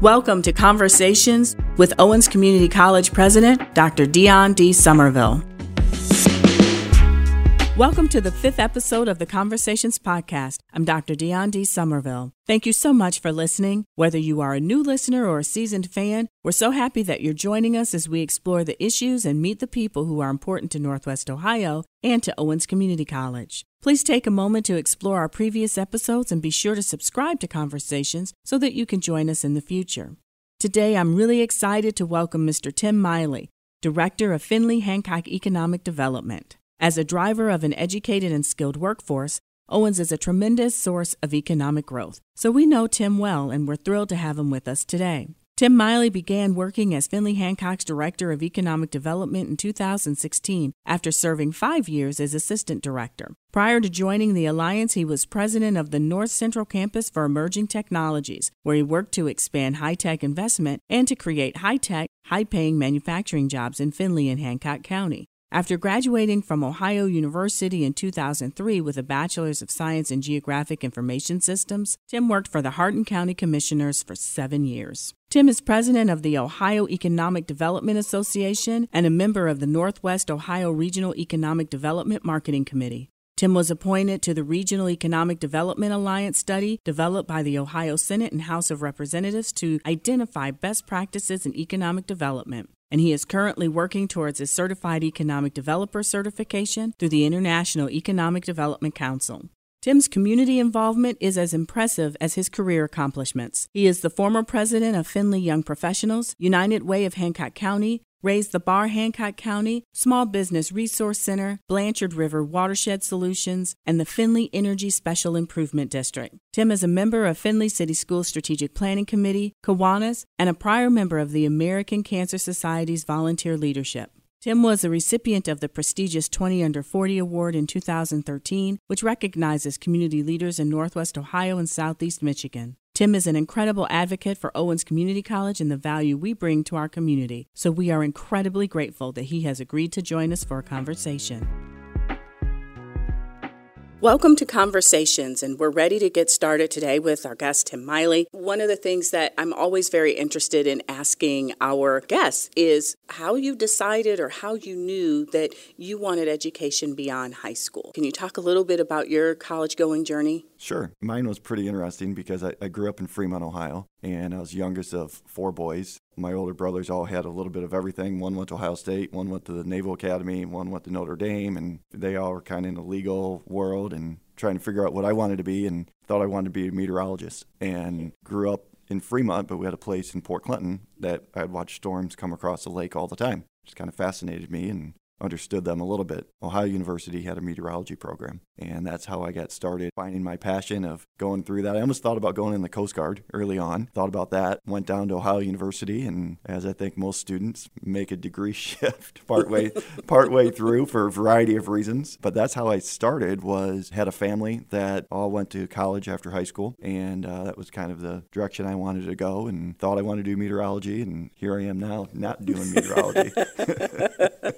Welcome to Conversations with Owens Community College President Dr. Dione D. Somerville. Welcome to the fifth episode of the Conversations Podcast. I'm Dr. Dione D. Somerville. Thank you so much for listening. Whether you are a new listener or a seasoned fan, we're so happy that you're joining us as we explore the issues and meet the people who are important to Northwest Ohio and to Owens Community College. Please take a moment to explore our previous episodes and be sure to subscribe to Conversations so that you can join us in the future. Today, I'm really excited to welcome Mr. Tim Mayle, Director of Findlay Hancock Economic Development. As a driver of an educated and skilled workforce, Owens is a tremendous source of economic growth. So we know Tim well, and we're thrilled to have him with us today. Tim Mayle began working as Findlay Hancock's Director of Economic Development in 2016 after serving five years as Assistant Director. Prior to joining the Alliance, he was president of the North Central Campus for Emerging Technologies, where he worked to expand high tech investment and to create high tech, high paying manufacturing jobs in Findlay and Hancock County. After graduating from Ohio University in 2003 with a Bachelor's of Science in Geographic Information Systems, Tim worked for the Hardin County Commissioners for seven years. Tim is president of the Ohio Economic Development Association and a member of the Northwest Ohio Regional Economic Development Marketing Committee. Tim was appointed to the Regional Economic Development Alliance study developed by the Ohio Senate and House of Representatives to identify best practices in economic development and he is currently working towards his Certified Economic Developer certification through the International Economic Development Council. Tim's community involvement is as impressive as his career accomplishments. He is the former president of Findlay Young Professionals, United Way of Hancock County, Raise the Bar Hancock County, Small Business Resource Center, Blanchard River Watershed Solutions, and the Findlay Energy Special Improvement District. Tim is a member of Findlay City School Strategic Planning Committee, Kiwanis, and a prior member of the American Cancer Society's Volunteer Leadership. Tim was a recipient of the prestigious 20 Under 40 Award in 2013, which recognizes community leaders in Northwest Ohio and Southeast Michigan. Tim is an incredible advocate for Owens Community College and the value we bring to our community, so we are incredibly grateful that he has agreed to join us for a conversation. Welcome to Conversations, and we're ready to get started today with our guest, Tim Mayle. One of the things that I'm always very interested in asking our guests is how you decided or how you knew that you wanted education beyond high school. Can you talk a little bit about your college going journey? Sure. Mine was pretty interesting because I, I grew up in Fremont, Ohio, and I was youngest of four boys. My older brothers all had a little bit of everything. One went to Ohio State, one went to the Naval Academy, one went to Notre Dame, and they all were kind of in the legal world and trying to figure out what I wanted to be and thought I wanted to be a meteorologist and grew up in Fremont, but we had a place in Port Clinton that I'd watch storms come across the lake all the time. Just kind of fascinated me and understood them a little bit. Ohio University had a meteorology program, and that's how I got started finding my passion of going through that. I almost thought about going in the Coast Guard early on, thought about that, went down to Ohio University, and as I think most students, make a degree shift partway partway through for a variety of reasons. But that's how I started. Was had a family that all went to college after high school, and uh, that was kind of the direction I wanted to go, and thought I wanted to do meteorology, and here I am now, not doing meteorology.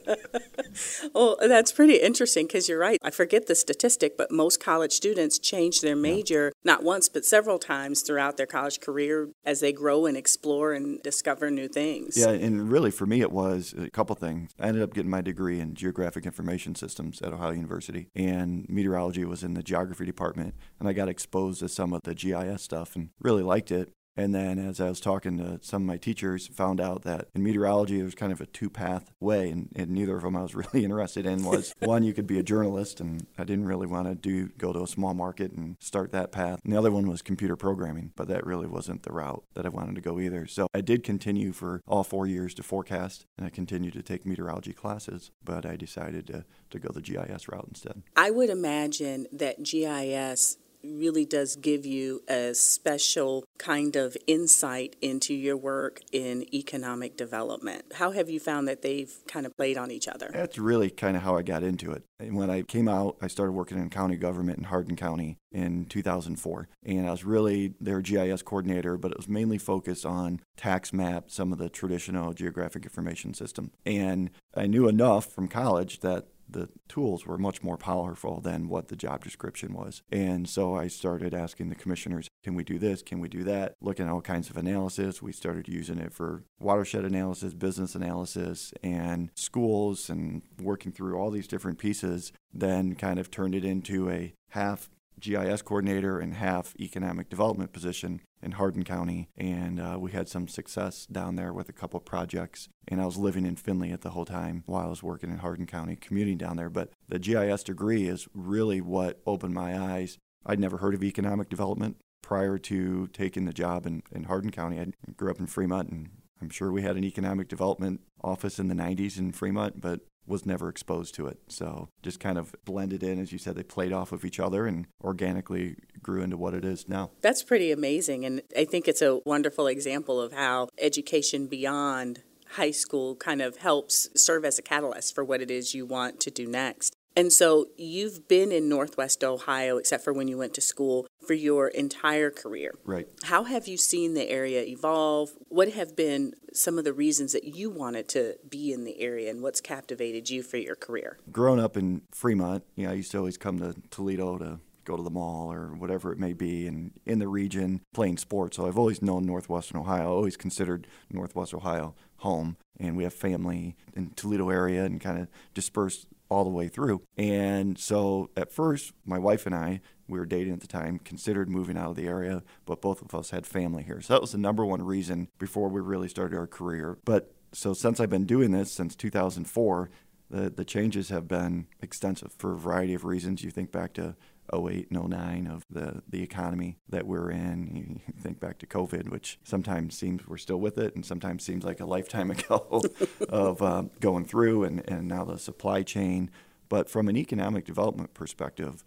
well, that's pretty interesting because you're right. I forget the statistic, but most college students change their major yeah. not once, but several times throughout their college career as they grow and explore and discover new things. Yeah, and really for me, it was a couple things. I ended up getting my degree in geographic information systems at Ohio University, and meteorology was in the geography department. And I got exposed to some of the GIS stuff and really liked it. And then as I was talking to some of my teachers, found out that in meteorology there was kind of a two path way, and, and, neither of them I was really interested in. Was one you could be a journalist, and I didn't really want to do go to a small market and start that path. And the other one was computer programming, but that really wasn't the route that I wanted to go either. So I did continue for all four years to forecast, and I continued to take meteorology classes, but I decided to, to go the GIS route instead. I would imagine that GIS really does give you a special kind of insight into your work in economic development. How have you found that they've kind of played on each other? That's really kind of how I got into it. When I came out, I started working in county government in Hardin County in 2004. And I was really their GIS coordinator, but it was mainly focused on tax map, some of the traditional geographic information system. And I knew enough from college that the tools were much more powerful than what the job description was. And so I started asking the commissioners, can we do this? Can we do that? Looking at all kinds of analysis. We started using it for watershed analysis, business analysis, and schools, and working through all these different pieces. Then kind of turned it into a half GIS coordinator and half economic development position in Hardin County. And uh, we had some success down there with a couple projects. And I was living in Findlay at the whole time while I was working in Hardin County, commuting down there. But the GIS degree is really what opened my eyes. I'd never heard of economic development prior to taking the job in, in Hardin County. I grew up in Fremont and I'm sure we had an economic development office in the 90s in Fremont, but was never exposed to it. So just kind of blended in, as you said, they played off of each other and organically grew into what it is now. That's pretty amazing. And I think it's a wonderful example of how education beyond high school kind of helps serve as a catalyst for what it is you want to do next. And so you've been in Northwest Ohio, except for when you went to school, for your entire career. Right. How have you seen the area evolve? What have been some of the reasons that you wanted to be in the area and what's captivated you for your career? Growing up in Fremont, you know, I used to always come to Toledo to go to the mall or whatever it may be and in the region playing sports. So I've always known Northwestern Ohio, always considered Northwest Ohio home. And we have family in Toledo area and kind of dispersed all the way through. And so at first, my wife and I, we were dating at the time, considered moving out of the area, but both of us had family here. So that was the number one reason before we really started our career. But so since I've been doing this since 2004, the, the changes have been extensive for a variety of reasons. You think back to 08 and 09 of the, the economy that we're in. You think back to COVID, which sometimes seems we're still with it and sometimes seems like a lifetime ago of uh, going through, and, and now the supply chain. But from an economic development perspective,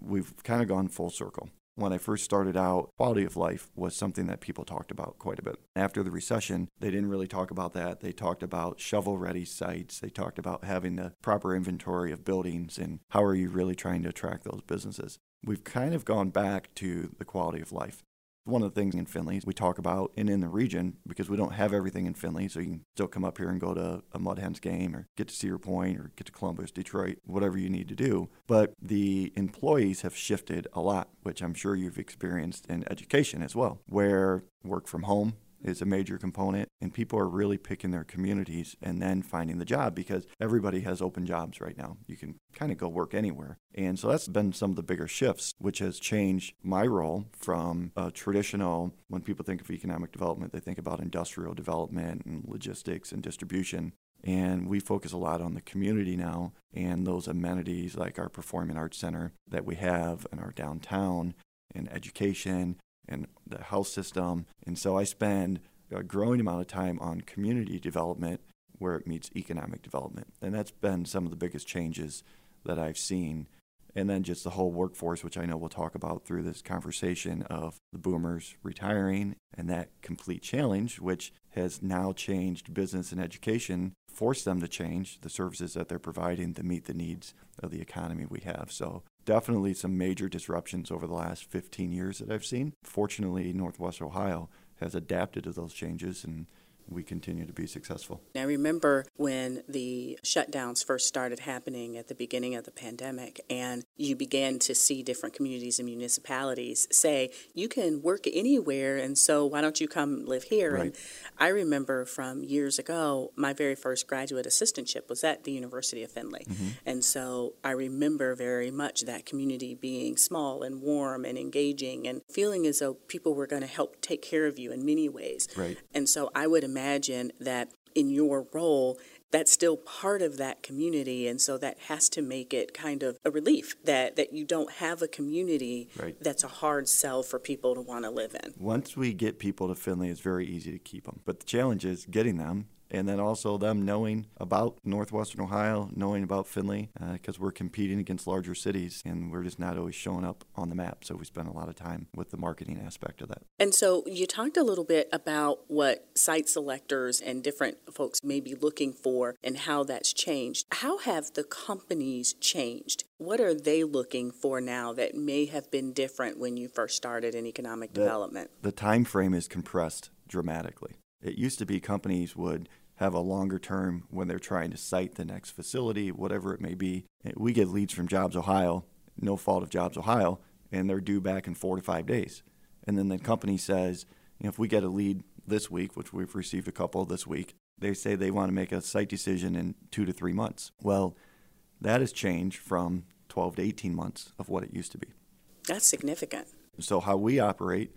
we've kind of gone full circle. When I first started out, quality of life was something that people talked about quite a bit. After the recession, they didn't really talk about that. They talked about shovel ready sites. They talked about having the proper inventory of buildings and how are you really trying to attract those businesses. We've kind of gone back to the quality of life. One of the things in Findlay we talk about and in the region because we don't have everything in Findlay, so you can still come up here and go to a Mud Hens game or get to Cedar Point or get to Columbus, Detroit, whatever you need to do. But the employees have shifted a lot, which I'm sure you've experienced in education as well, where work from home is a major component, and people are really picking their communities and then finding the job because everybody has open jobs right now. You can kind of go work anywhere. And so that's been some of the bigger shifts, which has changed my role from a traditional, when people think of economic development, they think about industrial development and logistics and distribution. And we focus a lot on the community now and those amenities like our Performing Arts Center that we have in our downtown and education and the health system. And so I spend a growing amount of time on community development where it meets economic development. And that's been some of the biggest changes that I've seen. And then just the whole workforce, which I know we'll talk about through this conversation of the boomers retiring and that complete challenge, which has now changed business and education, forced them to change the services that they're providing to meet the needs of the economy we have. So definitely some major disruptions over the last 15 years that I've seen. Fortunately, Northwest Ohio has adapted to those changes and we continue to be successful. I remember when the shutdowns first started happening at the beginning of the pandemic, and you began to see different communities and municipalities say, You can work anywhere, and so why don't you come live here? Right. And I remember from years ago, my very first graduate assistantship was at the University of Findlay. Mm-hmm. And so I remember very much that community being small and warm and engaging and feeling as though people were going to help take care of you in many ways. Right. And so I would imagine that in your role, that's still part of that community and so that has to make it kind of a relief that that you don't have a community right. that's a hard sell for people to want to live in once we get people to findlay it's very easy to keep them but the challenge is getting them and then also them knowing about Northwestern Ohio, knowing about Findlay, because uh, we're competing against larger cities and we're just not always showing up on the map. So we spend a lot of time with the marketing aspect of that. And so you talked a little bit about what site selectors and different folks may be looking for and how that's changed. How have the companies changed? What are they looking for now that may have been different when you first started in economic the, development? The time frame is compressed dramatically. It used to be companies would have a longer term when they're trying to site the next facility, whatever it may be. We get leads from JobsOhio, no fault of JobsOhio, and they're due back in four to five days. And then the company says, you know, if we get a lead this week, which we've received a couple this week, they say they want to make a site decision in two to three months. Well, that has changed from 12 to 18 months of what it used to be. That's significant. So, how we operate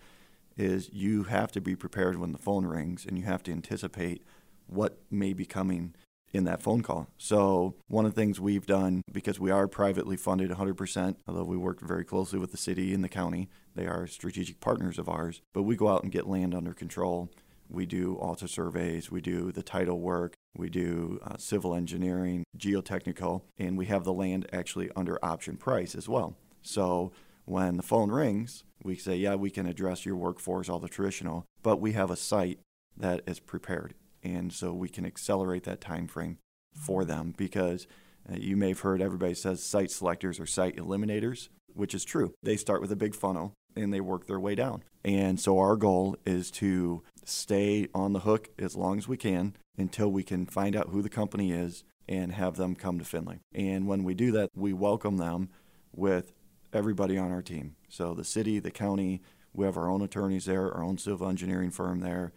is you have to be prepared when the phone rings and you have to anticipate what may be coming in that phone call. So, one of the things we've done, because we are privately funded 100%, although we work very closely with the city and the county, they are strategic partners of ours, but we go out and get land under control. We do ALTA surveys, we do the title work, we do uh, civil engineering, geotechnical, and we have the land actually under option price as well. So, when the phone rings, we say, yeah, we can address your workforce, all the traditional, but we have a site that is prepared and so we can accelerate that time frame for them because uh, you may have heard everybody says site selectors or site eliminators, which is true. They start with a big funnel and they work their way down. And so our goal is to stay on the hook as long as we can until we can find out who the company is and have them come to Findlay. And when we do that, we welcome them with everybody on our team. So the city, the county, we have our own attorneys there, our own civil engineering firm there,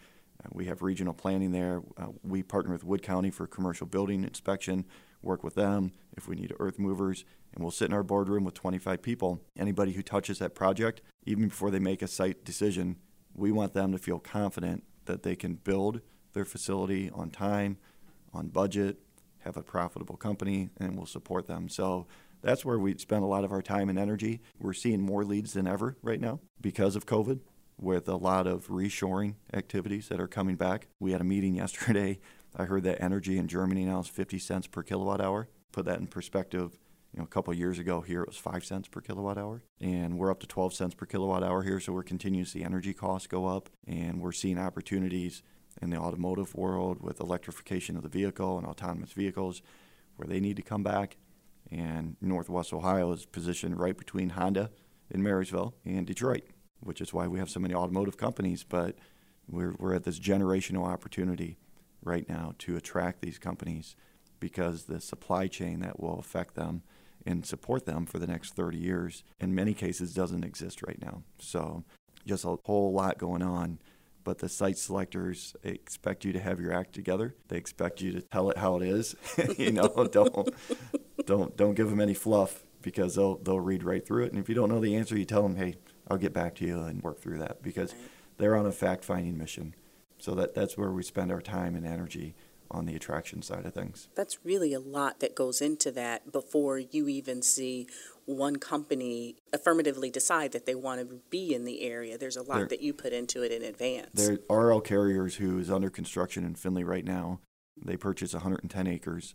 we have regional planning there. Uh, we partner with Wood County for commercial building inspection, work with them if we need earth movers, and we'll sit in our boardroom with 25 people. Anybody who touches that project, even before they make a site decision, we want them to feel confident that they can build their facility on time, on budget, have a profitable company, and we'll support them. So that's where we spend a lot of our time and energy. We're seeing more leads than ever right now because of COVID with a lot of reshoring activities that are coming back. We had a meeting yesterday. I heard that energy in Germany now is 50 cents per kilowatt hour. Put that in perspective, you know, a couple years ago here it was 5 cents per kilowatt hour and we're up to 12 cents per kilowatt hour here so we're continuing to see energy costs go up and we're seeing opportunities in the automotive world with electrification of the vehicle and autonomous vehicles where they need to come back and Northwest Ohio is positioned right between Honda in Marysville and Detroit which is why we have so many automotive companies. But we're, we're at this generational opportunity right now to attract these companies because the supply chain that will affect them and support them for the next 30 years in many cases doesn't exist right now. So just a whole lot going on. But the site selectors expect you to have your act together. They expect you to tell it how it is. you know, don't don't don't give them any fluff because they'll they'll read right through it. And if you don't know the answer, you tell them, "Hey, I'll get back to you and work through that because they're on a fact finding mission. So that, that's where we spend our time and energy on the attraction side of things. That's really a lot that goes into that before you even see one company affirmatively decide that they want to be in the area. There's a lot there, that you put into it in advance. There are RL Carriers who is under construction in Findlay right now. They purchased 110 acres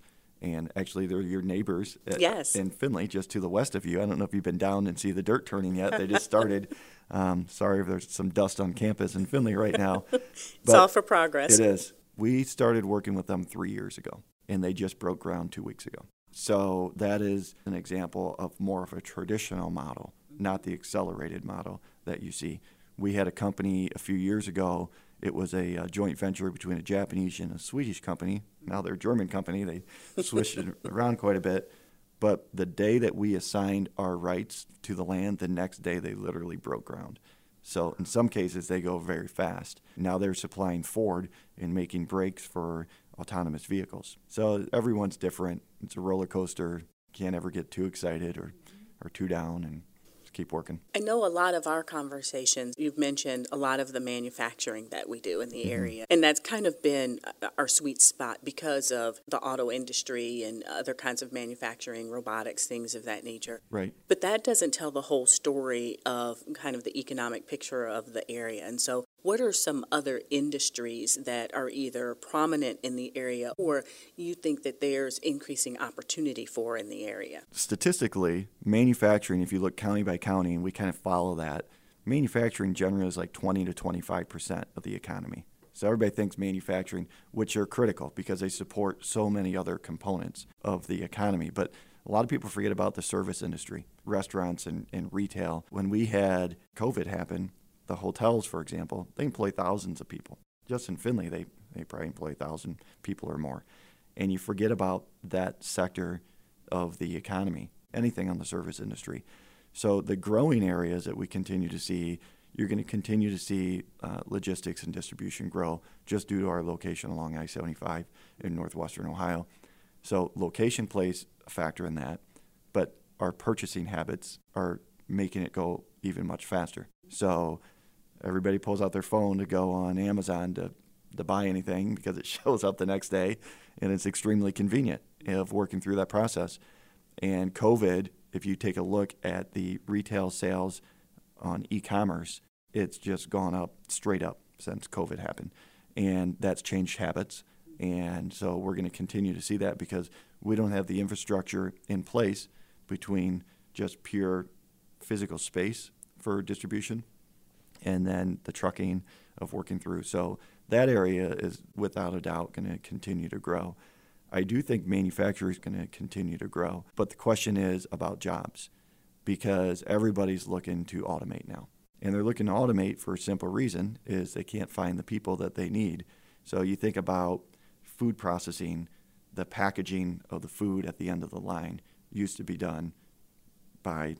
and actually they're your neighbors at, yes. in Findlay, just to the west of you. I don't know if you've been down and see the dirt turning yet. They just started. um, sorry if there's some dust on campus in Findlay right now. it's all for progress. It is. We started working with them three years ago, and they just broke ground two weeks ago. So that is an example of more of a traditional model, not the accelerated model that you see. We had a company a few years ago it was a, uh, joint venture between a Japanese and a Swedish company. Now they're a German company. They switched it around quite a bit. But the day that we assigned our rights to the land, the next day they literally broke ground. So in some cases they go very fast. Now they're supplying Ford and making brakes for autonomous vehicles. So everyone's different. It's a roller coaster. Can't ever get too excited or, or too down and keep working. I know a lot of our conversations, you've mentioned a lot of the manufacturing that we do in the mm-hmm. area. And that's kind of been uh, our sweet spot because of the auto industry and other kinds of manufacturing, robotics, things of that nature. Right. But that doesn't tell the whole story of kind of the economic picture of the area. And so what are some other industries that are either prominent in the area or you think that there's increasing opportunity for in the area? Statistically, manufacturing, if you look county by county, and we kind of follow that, manufacturing generally is like 20 to 25 percent of the economy. So everybody thinks manufacturing, which are critical because they support so many other components of the economy. But a lot of people forget about the service industry, restaurants and, and retail. When we had COVID happen, the hotels, for example, they employ thousands of people. Just in Findlay, they They probably employ 1,000 people or more. And you forget about that sector of the economy, anything on the service industry. So the growing areas that we continue to see, you're going to continue to see uh, logistics and distribution grow just due to our location along I-75 in northwestern Ohio. So location plays a factor in that, but our purchasing habits are making it go even much faster. So everybody pulls out their phone to go on Amazon to, to buy anything because it shows up the next day and it's extremely convenient of working through that process. And COVID, if you take a look at the retail sales on e commerce, it's just gone up straight up since COVID happened. And that's changed habits. And so we're going to continue to see that because we don't have the infrastructure in place between just pure physical space for distribution and then the trucking of working through. So that area is without a doubt going to continue to grow. I do think manufacturing is going to continue to grow, but the question is about jobs because everybody's looking to automate now. And they're looking to automate for a simple reason is they can't find the people that they need. So you think about food processing, the packaging of the food at the end of the line used to be done by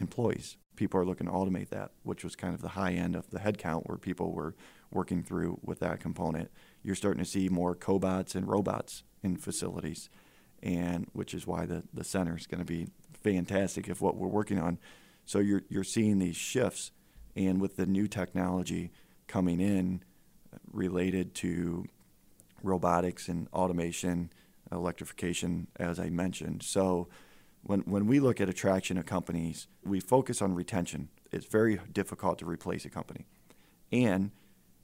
employees. People are looking to automate that, which was kind of the high end of the headcount where people were working through with that component. You're starting to see more cobots and robots in facilities, and which is why the, the center is going to be fantastic if what we're working on. So you're you're seeing these shifts, and with the new technology coming in related to robotics and automation, electrification, as I mentioned. So when, when we look at attraction of companies, we focus on retention. It's very difficult to replace a company. And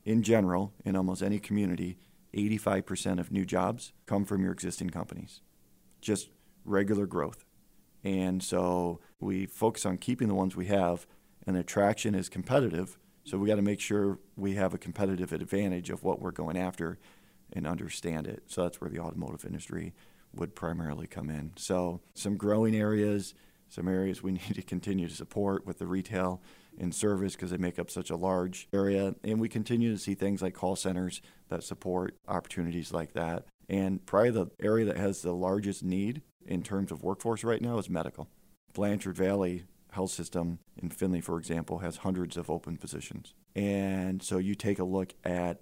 in general, in almost any community, 85% of new jobs come from your existing companies, just regular growth. And so we focus on keeping the ones we have, and attraction is competitive. So we got to make sure we have a competitive advantage of what we're going after and understand it. So that's where the automotive industry would primarily come in. So, some growing areas, some areas we need to continue to support with the retail and service because they make up such a large area. And we continue to see things like call centers that support opportunities like that. And probably the area that has the largest need in terms of workforce right now is medical. Blanchard Valley Health System in Findlay, for example, has hundreds of open positions. And so you take a look at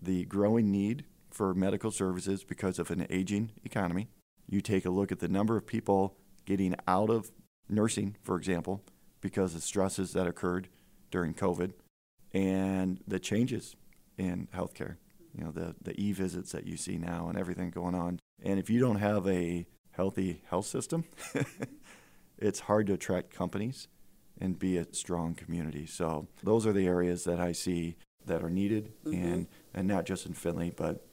the growing need for medical services because of an aging economy. You take a look at the number of people getting out of nursing, for example, because of stresses that occurred during COVID and the changes in healthcare. You know, the, the e visits that you see now and everything going on. And if you don't have a healthy health system, it's hard to attract companies and be a strong community. So, those are the areas that I see that are needed, mm-hmm. and, and not just in Findlay, but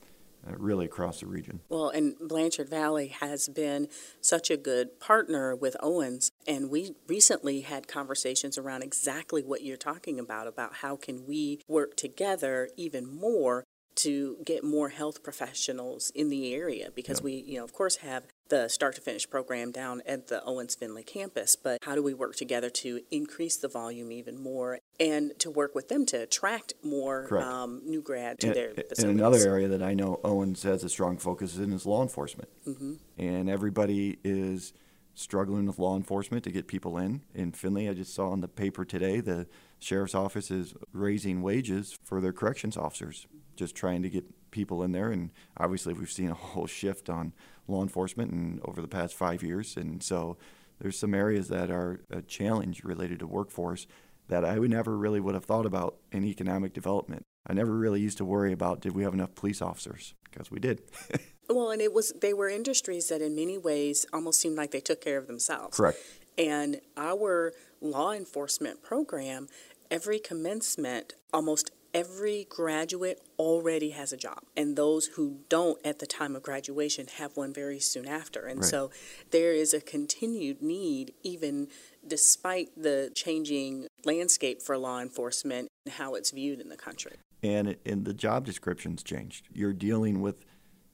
uh, really across the region. Well, and Blanchard Valley has been such a good partner with Owens, and we recently had conversations around exactly what you're talking about about how can we work together even more to get more health professionals in the area because yep. we, you know, of course, have the start to finish program down at the Owens Findlay campus, but how do we work together to increase the volume even more and to work with them to attract more um, new grad to and, their facilities? And another area that I know Owens has a strong focus in is law enforcement. Mm-hmm. And everybody is struggling with law enforcement to get people in. In Findlay, I just saw in the paper today the sheriff's office is raising wages for their corrections officers, just trying to get people in there. And obviously, we've seen a whole shift on law enforcement and over the past five years. And so there's some areas that are a challenge related to workforce that I would never really would have thought about in economic development. I never really used to worry about did we have enough police officers because we did. well, and it was they were industries that in many ways almost seemed like they took care of themselves. Correct. And our law enforcement program, every commencement, almost every graduate already has a job and those who don't at the time of graduation have one very soon after. And right. so there is a continued need even despite the changing landscape for law enforcement and how it's viewed in the country. And in the job descriptions changed. You're dealing with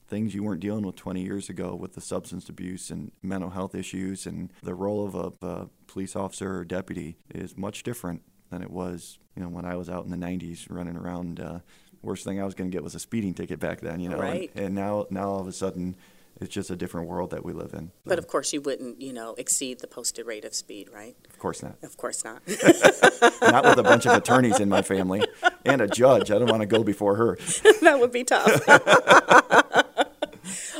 things you weren't dealing with 20 years ago with the substance abuse and mental health issues and the role of a, a police officer or deputy is much different than it was, you know, when I was out in the 90s running around uh, Worst thing I was going to get was a speeding ticket back then, you know. Right. And, and now, now all of a sudden, it's just a different world that we live in. But of course, you wouldn't, you know, exceed the posted rate of speed, right? Of course not. Of course not. not with a bunch of attorneys in my family and a judge. I don't want to go before her. that would be tough.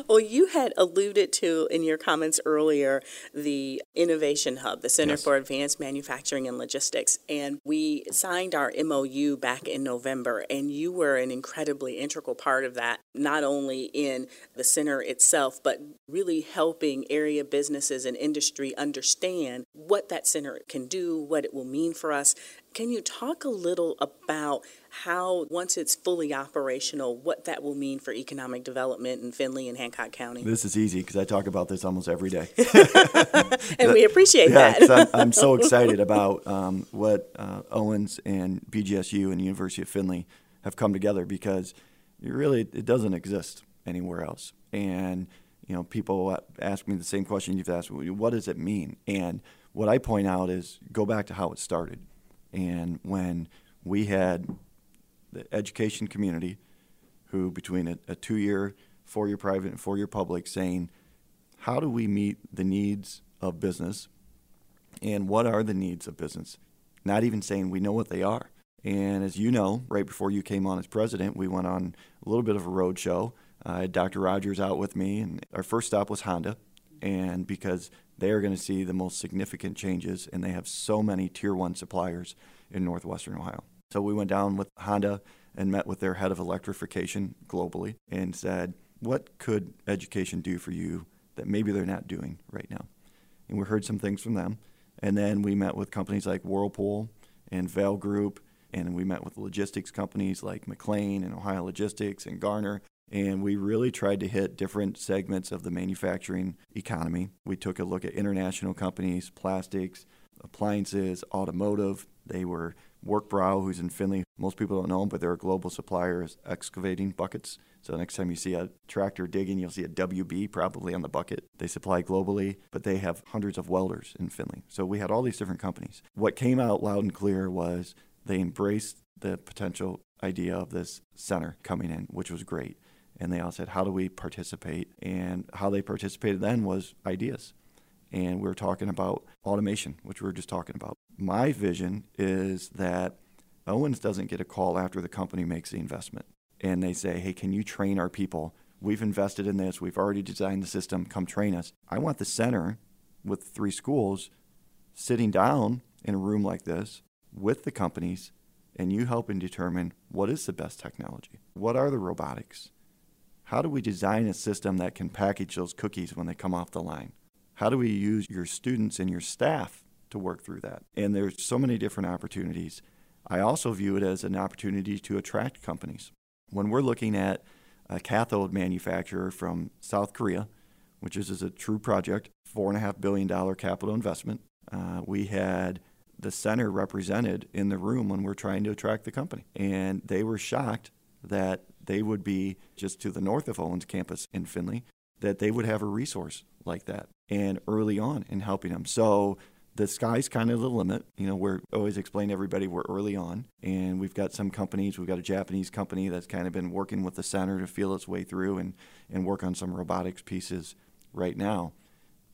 Well, you had alluded to in your comments earlier the Innovation Hub, the Center Yes. for Advanced Manufacturing and Logistics. And we signed our MOU back in November, and you were an incredibly integral part of that, not only in the center itself, but really helping area businesses and industry understand what that center can do, what it will mean for us. Can you talk a little about how, once it's fully operational, what that will mean for economic development in Findlay and Hancock County? This is easy because I talk about this almost every day. and we appreciate yeah, that. I'm, I'm so excited about um, what uh, Owens and BGSU and the University of Findlay have come together because you really it doesn't exist anywhere else. And you know, people ask me the same question you've asked What does it mean? And what I point out is go back to how it started, and when we had the education community, who between a, a two-year, four-year private, and four-year public, saying, how do we meet the needs of business and what are the needs of business? Not even saying we know what they are. And as you know, right before you came on as president, we went on a little bit of a road show. I had Dr. Rogers out with me, and our first stop was Honda. And because they are going to see the most significant changes, and they have so many tier one suppliers in northwestern Ohio. So we went down with Honda and met with their head of electrification globally and said, What could education do for you that maybe they're not doing right now? And we heard some things from them. And then we met with companies like Whirlpool and Vail Group, and we met with logistics companies like McLean and Ohio Logistics and Garner. And we really tried to hit different segments of the manufacturing economy. We took a look at international companies, plastics, appliances, automotive. They were Werk-Brau, who's in Findlay. Most people don't know them, but they're a global supplier of excavating buckets. So next time you see a tractor digging, you'll see a WB probably on the bucket. They supply globally, but they have hundreds of welders in Findlay. So we had all these different companies. What came out loud and clear was they embraced the potential idea of this center coming in, which was great. And they all said, How do we participate? And how they participated then was ideas. And we were talking about automation, which we were just talking about. My vision is that Owens doesn't get a call after the company makes the investment. And they say, Hey, can you train our people? We've invested in this. We've already designed the system. Come train us. I want the center with three schools sitting down in a room like this with the companies and you helping determine what is the best technology? What are the robotics? How do we design a system that can package those cookies when they come off the line? How do we use your students and your staff to work through that? And there's so many different opportunities. I also view it as an opportunity to attract companies. When we're looking at a cathode manufacturer from South Korea, which is, is a true project, $4.5 billion capital investment, uh, we had the center represented in the room when we're trying to attract the company. And they were shocked that they would be just to the north of Owens campus in Findlay, that they would have a resource like that and early on in helping them. So the sky's kind of the limit. You know, we're always explain to everybody we're early on, and we've got some companies. We've got a Japanese company that's kind of been working with the center to feel its way through and, and work on some robotics pieces right now.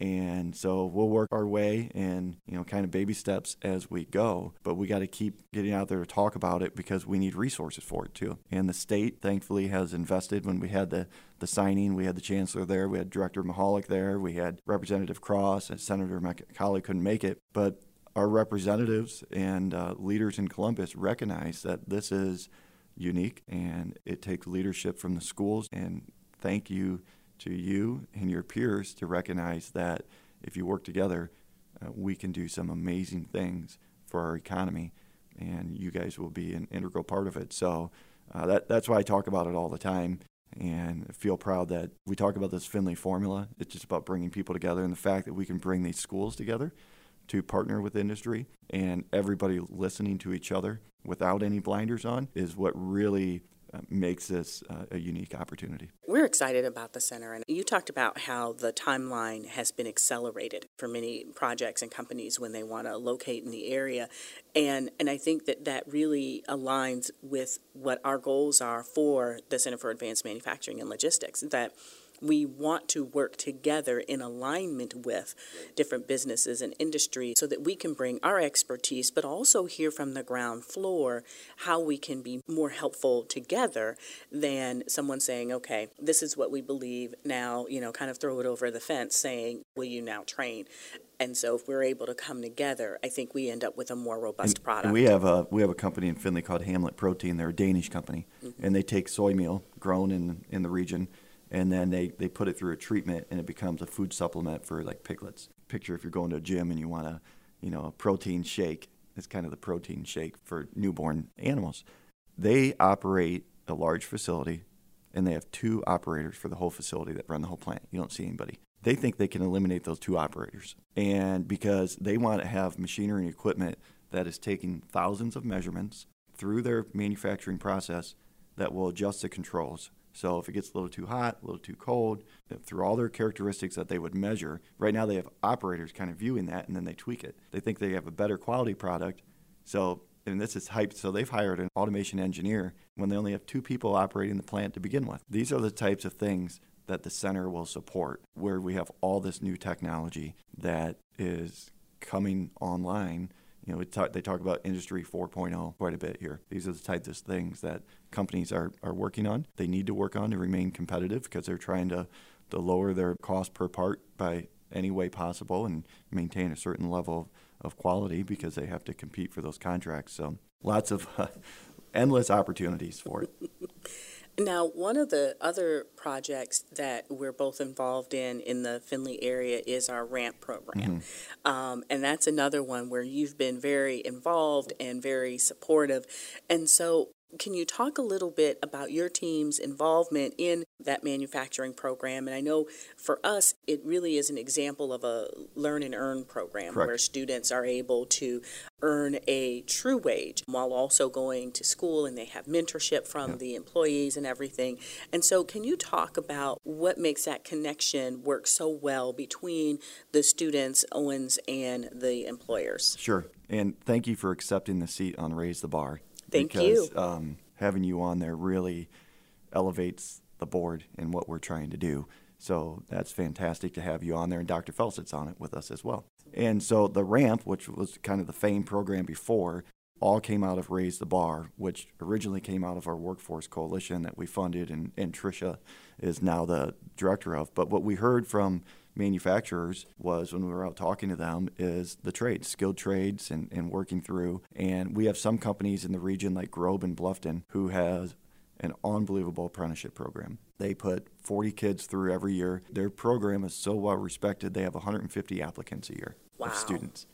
And so we'll work our way and, you know, kind of baby steps as we go. But we got to keep getting out there to talk about it because we need resources for it too. And the state, thankfully, has invested. When we had the, the signing, we had the chancellor there, we had Director Mihalik there, we had Representative Cross, and Senator McColley couldn't make it. But our representatives and uh, leaders in Columbus recognize that this is unique and it takes leadership from the schools. And thank you to you and your peers to recognize that if you work together, uh, we can do some amazing things for our economy, and you guys will be an integral part of it. So uh, that, that's why I talk about it all the time and feel proud that we talk about this Findlay formula. It's just about bringing people together and the fact that we can bring these schools together to partner with industry and everybody listening to each other without any blinders on is what really makes this uh, a unique opportunity. We're excited about the center, and you talked about how the timeline has been accelerated for many projects and companies when they want to locate in the area, and and I think that that really aligns with what our goals are for the Center for Advanced Manufacturing and Logistics. That we want to work together in alignment with different businesses and industry so that we can bring our expertise, but also hear from the ground floor how we can be more helpful together than someone saying, okay, this is what we believe now, you know, kind of throw it over the fence saying, will you now train? And so, if we're able to come together, I think we end up with a more robust and, product. And we have a we have a company in Findlay called Hamlet Protein. They're a Danish company, mm-hmm. and they take soy meal grown in in the region, and then they, they put it through a treatment and it becomes a food supplement for like piglets. Picture if you're going to a gym and you want a, you know, a protein shake. It's kind of the protein shake for newborn animals. They operate a large facility and they have two operators for the whole facility that run the whole plant. You don't see anybody. They think they can eliminate those two operators. And because they want to have machinery and equipment that is taking thousands of measurements through their manufacturing process that will adjust the controls so if it gets a little too hot, a little too cold, through all their characteristics that they would measure, right now they have operators kind of viewing that and then they tweak it. They think they have a better quality product. So, and this is hyped. So they've hired an automation engineer when they only have two people operating the plant to begin with. These are the types of things that the center will support, where we have all this new technology that is coming online you know, talk, they talk about Industry 4.0 quite a bit here. These are the types of things that companies are, are working on. They need to work on to remain competitive because they're trying to, to lower their cost per part by any way possible and maintain a certain level of, of quality because they have to compete for those contracts. So lots of uh, endless opportunities for it. Now, one of the other projects that we're both involved in in the Findlay area is our RAMP program. Mm-hmm. Um, and that's another one where you've been very involved and very supportive. And so, can you talk a little bit about your team's involvement in that manufacturing program? And I know for us, it really is an example of a learn and earn program Correct. where students are able to earn a true wage while also going to school and they have mentorship from yeah. the employees and everything. And so, can you talk about what makes that connection work so well between the students, Owens, and the employers? Sure. And thank you for accepting the seat on Raise the Bar. Thank because, you. Um, having you on there really elevates the board and what we're trying to do. So that's fantastic to have you on there, and Dr. Felsit's on it with us as well. And so the ramp, which was kind of the FAME program before, all came out of Raise the Bar, which originally came out of our workforce coalition that we funded, and, and Tricia is now the director of. But what we heard from manufacturers was when we were out talking to them is the trades, skilled trades and, and working through. And we have some companies in the region like GROB and Bluffton who has an unbelievable apprenticeship program. They put 40 kids through every year. Their program is so well respected, they have 150 applicants a year wow. of students.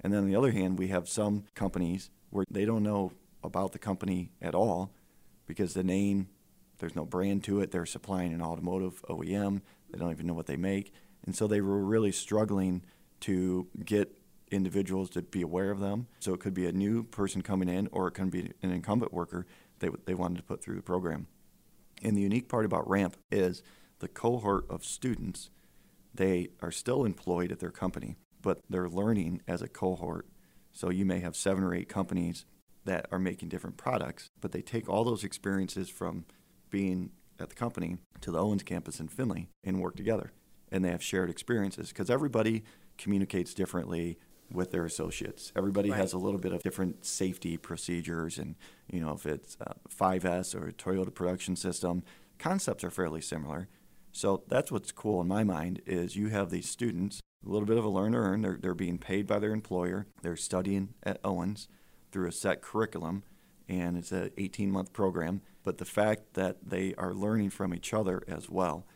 And then on the other hand, we have some companies where they don't know about the company at all because the name, there's no brand to it. They're supplying an automotive OEM. They don't even know what they make. And so they were really struggling to get individuals to be aware of them. So it could be a new person coming in or it can be an incumbent worker they, they wanted to put through the program. And the unique part about RAMP is the cohort of students, they are still employed at their company, but they're learning as a cohort. So you may have seven or eight companies that are making different products, but they take all those experiences from being at the company to the Owens campus in Findlay and work together and they have shared experiences because everybody communicates differently with their associates. Everybody right. has a little bit of different safety procedures, and you know if it's uh, 5S or Toyota production system, concepts are fairly similar. So that's what's cool in my mind is you have these students, a little bit of a learn to earn. They're, they're being paid by their employer. They're studying at Owens through a set curriculum, and it's an 18 month program. But the fact that they are learning from each other as well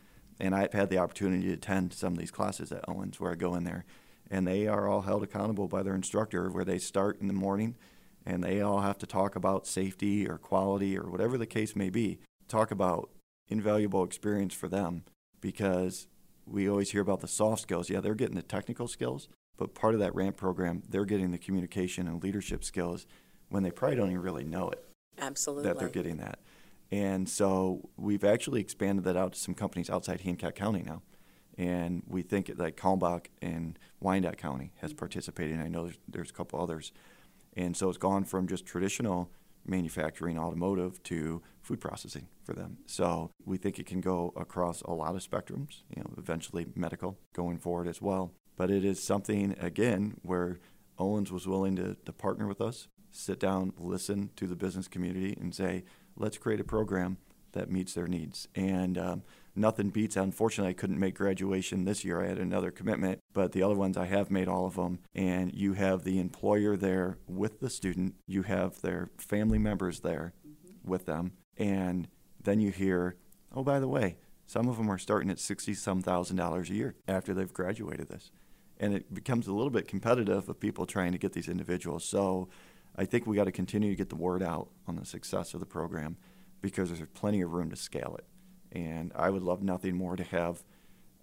and I've had the opportunity to attend some of these classes at Owens where I go in there, and they are all held accountable by their instructor where they start in the morning and they all have to talk about safety or quality or whatever the case may be. Talk about invaluable experience for them because we always hear about the soft skills. Yeah, they're getting the technical skills, but part of that RAMP program, they're getting the communication and leadership skills when they probably don't even really know it. Absolutely. That they're getting that. And so we've actually expanded that out to some companies outside Hancock County now. And we think that like Kalmbach and Wyandot County has participated. And I know there's, there's a couple others. And so it's gone from just traditional manufacturing automotive to food processing for them. So we think it can go across a lot of spectrums, you know, eventually medical going forward as well. But it is something, again, where Owens was willing to, to partner with us, sit down, listen to the business community, and say, let's create a program that meets their needs. And um, nothing beats. Unfortunately, I couldn't make graduation this year. I had another commitment, but the other ones I have made all of them. And you have the employer there with the student, you have their family members there mm-hmm. with them, and then you hear, oh, by the way, some of them are starting at sixty some thousand dollars a year after they've graduated this. And it becomes a little bit competitive of people trying to get these individuals. So I think we got to continue to get the word out on the success of the program because there's plenty of room to scale it. And I would love nothing more to have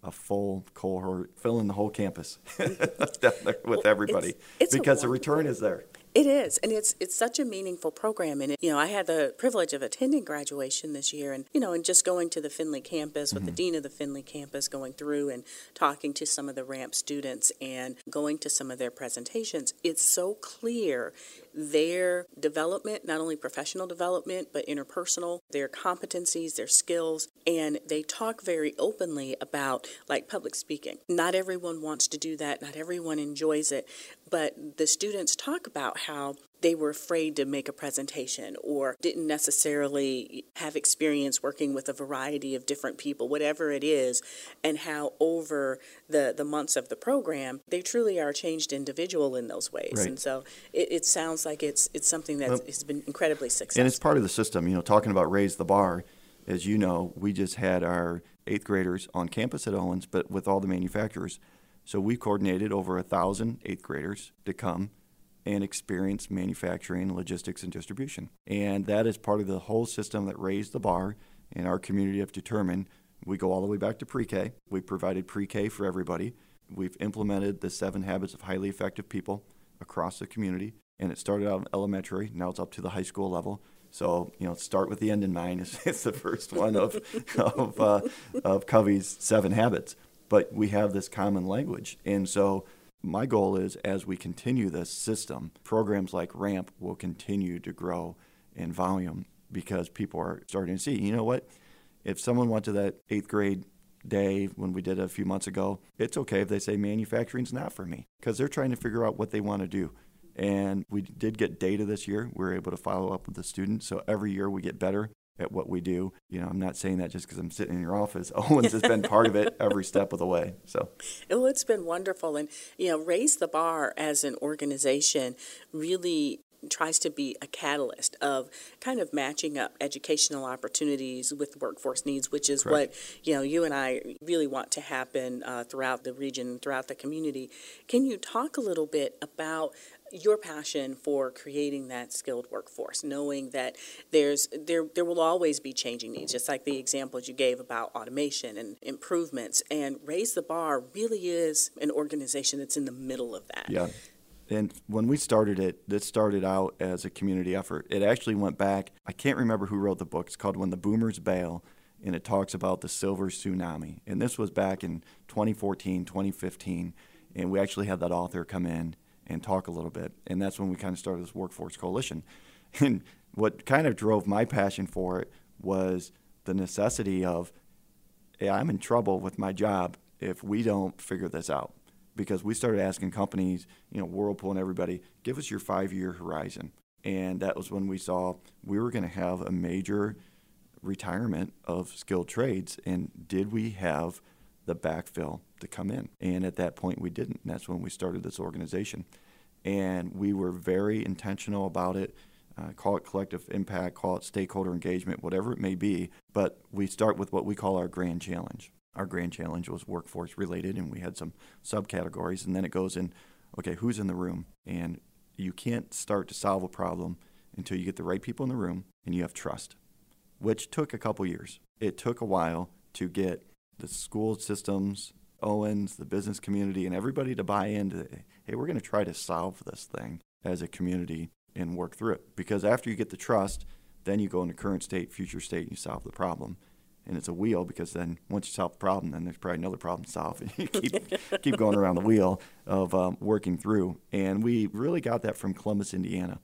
a full cohort filling the whole campus with everybody it's, it's because the return is there. It is, and it's it's such a meaningful program. And it, you know, I had the privilege of attending graduation this year, and you know, and just going to the Findlay campus with mm-hmm. the dean of the Findlay campus, going through and talking to some of the ramp students and going to some of their presentations. It's so clear their development, not only professional development, but interpersonal, their competencies, their skills, and they talk very openly about like public speaking. Not everyone wants to do that, not everyone enjoys it, but the students talk about how they were afraid to make a presentation or didn't necessarily have experience working with a variety of different people, whatever it is, and how over the, the months of the program, they truly are a changed individual in those ways. Right. And so it, it, sounds like it's it's something that well, has been incredibly successful. And it's part of the system. You know, talking about raise the bar, as you know, we just had our eighth graders on campus at Owens, but with all the manufacturers. So we coordinated over a thousand eighth graders to come and experience manufacturing, logistics, and distribution. And that is part of the whole system that raised the bar in our community of determined. We go all the way back to pre K. We provided pre K for everybody. We've implemented the seven habits of highly effective people across the community. And it started out in elementary, now it's up to the high school level. So, you know, start with the end in mind is, is the first one of, of, uh, of Covey's seven habits but we have this common language. And so my goal is as we continue this system, programs like RAMP will continue to grow in volume because people are starting to see, you know what? If someone went to that eighth grade day when we did it a few months ago, it's okay if they say manufacturing's not for me because they're trying to figure out what they want to do. And we did get data this year. We were able to follow up with the students. So every year we get better at what we do. You know, I'm not saying that just because I'm sitting in your office. Owens has been part of it every step of the way. So, well, it's been wonderful, and you know, raise the bar as an organization really tries to be a catalyst of kind of matching up educational opportunities with workforce needs, which is Correct. what you know you and I really want to happen uh, throughout the region, throughout the community. Can you talk a little bit about your passion for creating that skilled workforce, knowing that there's there there will always be changing needs, just like the examples you gave about automation and improvements. And Raise the Bar really is an organization that's in the middle of that. Yeah. And when we started it, this started out as a community effort. It actually went back, I can't remember who wrote the book. It's called When the Boomers Bail, and it talks about the silver tsunami. And this was back in 2014, 2015. And we actually had that author come in and talk a little bit. And that's when we kind of started this workforce coalition. And what kind of drove my passion for it was the necessity of, hey, I'm in trouble with my job if we don't figure this out. Because we started asking companies, you know, Whirlpool and everybody, give us your five year horizon. And that was when we saw we were going to have a major retirement of skilled trades. And did we have the backfill to come in. And at that point, we didn't. And that's when we started this organization. And we were very intentional about it. Uh, call it collective impact, call it stakeholder engagement, whatever it may be. But we start with what we call our grand challenge. Our grand challenge was workforce related, and we had some subcategories. And then it goes in okay, who's in the room? And you can't start to solve a problem until you get the right people in the room and you have trust, which took a couple years. It took a while to get the school systems, Owens, the business community, and everybody to buy into, hey, we're going to try to solve this thing as a community and work through it. Because after you get the trust, Then you go into current state, future state, and you solve the problem. And it's a wheel because then once you solve the problem, then there's probably another problem to solve. And you keep, keep going around the wheel of um, working through. And we really got that from Columbus, Indiana.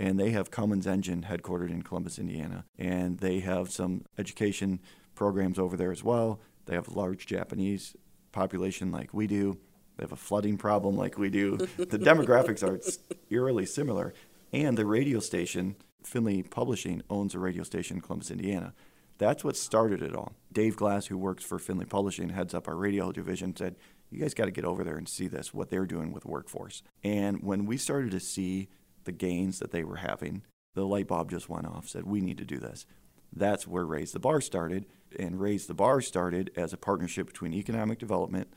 And they have Cummins Engine headquartered in Columbus, Indiana. And they have some education programs over there as well. They have a large Japanese population like we do. They have a flooding problem like we do. the demographics are eerily similar. And the radio station, Findlay Publishing, owns a radio station in Columbus, Indiana. That's what started it all. Dave Glass, who works for Findlay Publishing, heads up our radio division, said, You guys got to get over there and see this, what they're doing with workforce. And when we started to see the gains that they were having, the light bulb just went off, said, We need to do this. That's where Raise the Bar started. And Raise the Bar started as a partnership between economic development,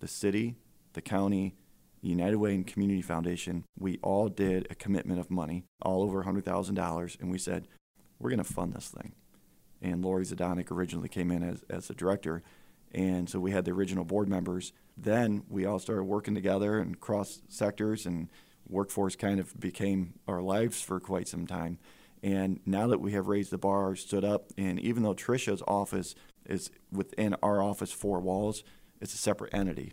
the city, the county, United Way and Community Foundation. We all did a commitment of money, all over $100,000, and we said, We're going to fund this thing and Lori Zadonic originally came in as, as the director. And so we had the original board members. Then we all started working together and cross sectors, and workforce kind of became our lives for quite some time. And now that we have raised the bar, stood up, and even though Tricia's office is within our office four walls, it's a separate entity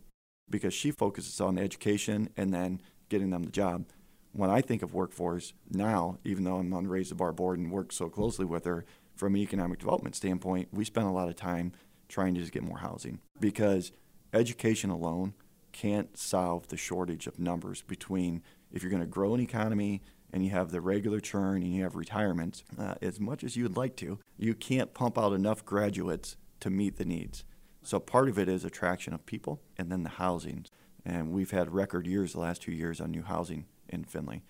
because she focuses on education and then getting them the job. When I think of workforce now, even though I'm on Raise the Bar board and work so closely with her, from an economic development standpoint, we spend a lot of time trying to just get more housing because education alone can't solve the shortage of numbers between if you're going to grow an economy and you have the regular churn and you have retirements, uh, as much as you'd like to, you can't pump out enough graduates to meet the needs. So part of it is attraction of people and then the housing. And we've had record years the last two years on new housing in Findlay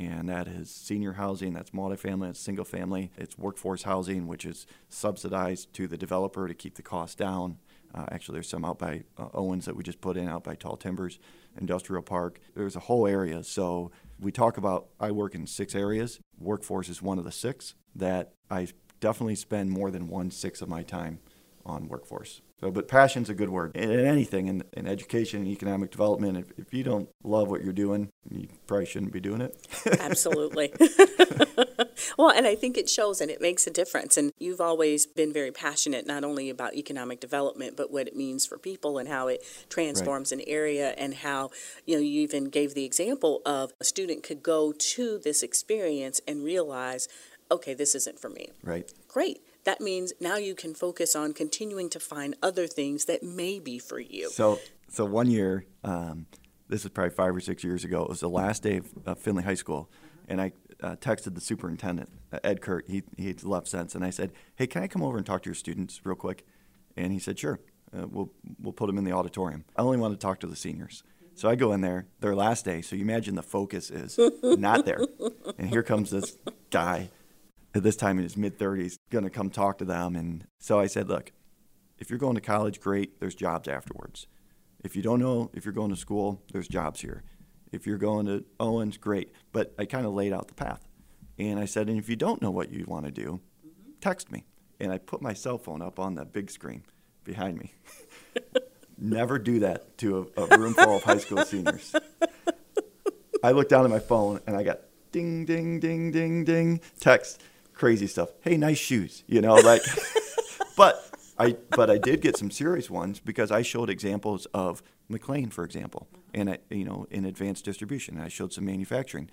and that is senior housing, that's multifamily, it's single family, it's workforce housing, which is subsidized to the developer to keep the cost down. Uh, actually, there's some out by uh, Owens that we just put in out by Tall Timbers Industrial Park. There's a whole area. So we talk about, I work in six areas. Workforce is one of the six that I definitely spend more than one sixth of my time on workforce. So, but passion's a good word. In, anything, in, in education and economic development, if, if you don't love what you're doing, you probably shouldn't be doing it. Absolutely. well, and I think it shows and it makes a difference. And you've always been very passionate, not only about economic development, but what it means for people and how it transforms right. an area and how, you know, you even gave the example of a student could go to this experience and realize, okay, this isn't for me. Right. Great that means now you can focus on continuing to find other things that may be for you. So, so one year, um, this is probably five or six years ago. It was the last day of uh, Findlay High School, and I uh, texted the superintendent, uh, Ed Kurt. He he left since, and I said, "Hey, can I come over and talk to your students real quick?" And he said, "Sure. Uh, we'll we'll put them in the auditorium. I only want to talk to the seniors." So I go in there, their last day. So you imagine the focus is not there, and here comes this guy at this time in his mid 30s, going to come talk to them. And so I said, look, if you're going to college, great, there's jobs afterwards. If you don't know if you're going to school, there's jobs here. If you're going to Owens, great. But I kind of laid out the path. And I said, and if you don't know what you want to do, text me. And I put my cell phone up on the big screen behind me. Never do that to a, a room full of high school seniors. I looked down at my phone and I got ding, ding, ding, ding, ding, text crazy stuff. Hey, nice shoes, you know, like. but I but I did get some serious ones because I showed examples of McLane, for example, and you know in advanced distribution. And I showed some manufacturing.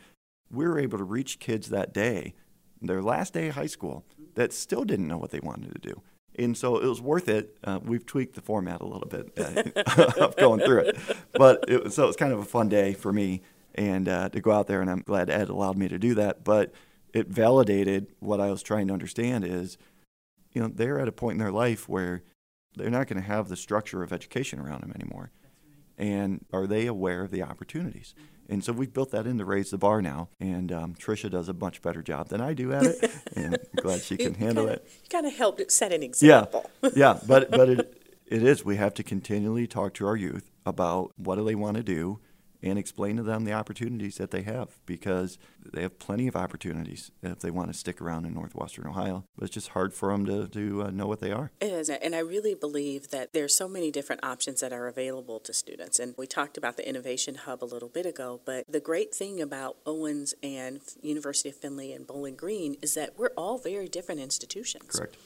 We were able to reach kids that day, their last day of high school, that still didn't know what they wanted to do. And so it was worth it. Uh, we've tweaked the format a little bit uh, of going through it, but it so it was kind of a fun day for me and uh, to go out there. And I'm glad Ed allowed me to do that. But it validated what I was trying to understand is, you know, they're at a point in their life where they're not going to have the structure of education around them anymore. And are they aware of the opportunities? And so we've built that in to raise the bar now. And um, Tricia does a much better job than I do at it. and I'm glad she can handle kinda, it. You kind of helped set an example. Yeah, yeah. But, but it, it is. We have to continually talk to our youth about what do they want to do and explain to them the opportunities that they have because they have plenty of opportunities if they want to stick around in northwestern Ohio. But it's just hard for them to, to uh, know what they are. It is, and I really believe that there's so many different options that are available to students. And we talked about the Innovation Hub a little bit ago, but the great thing about Owens and University of Findlay and Bowling Green is that we're all very different institutions. Correct.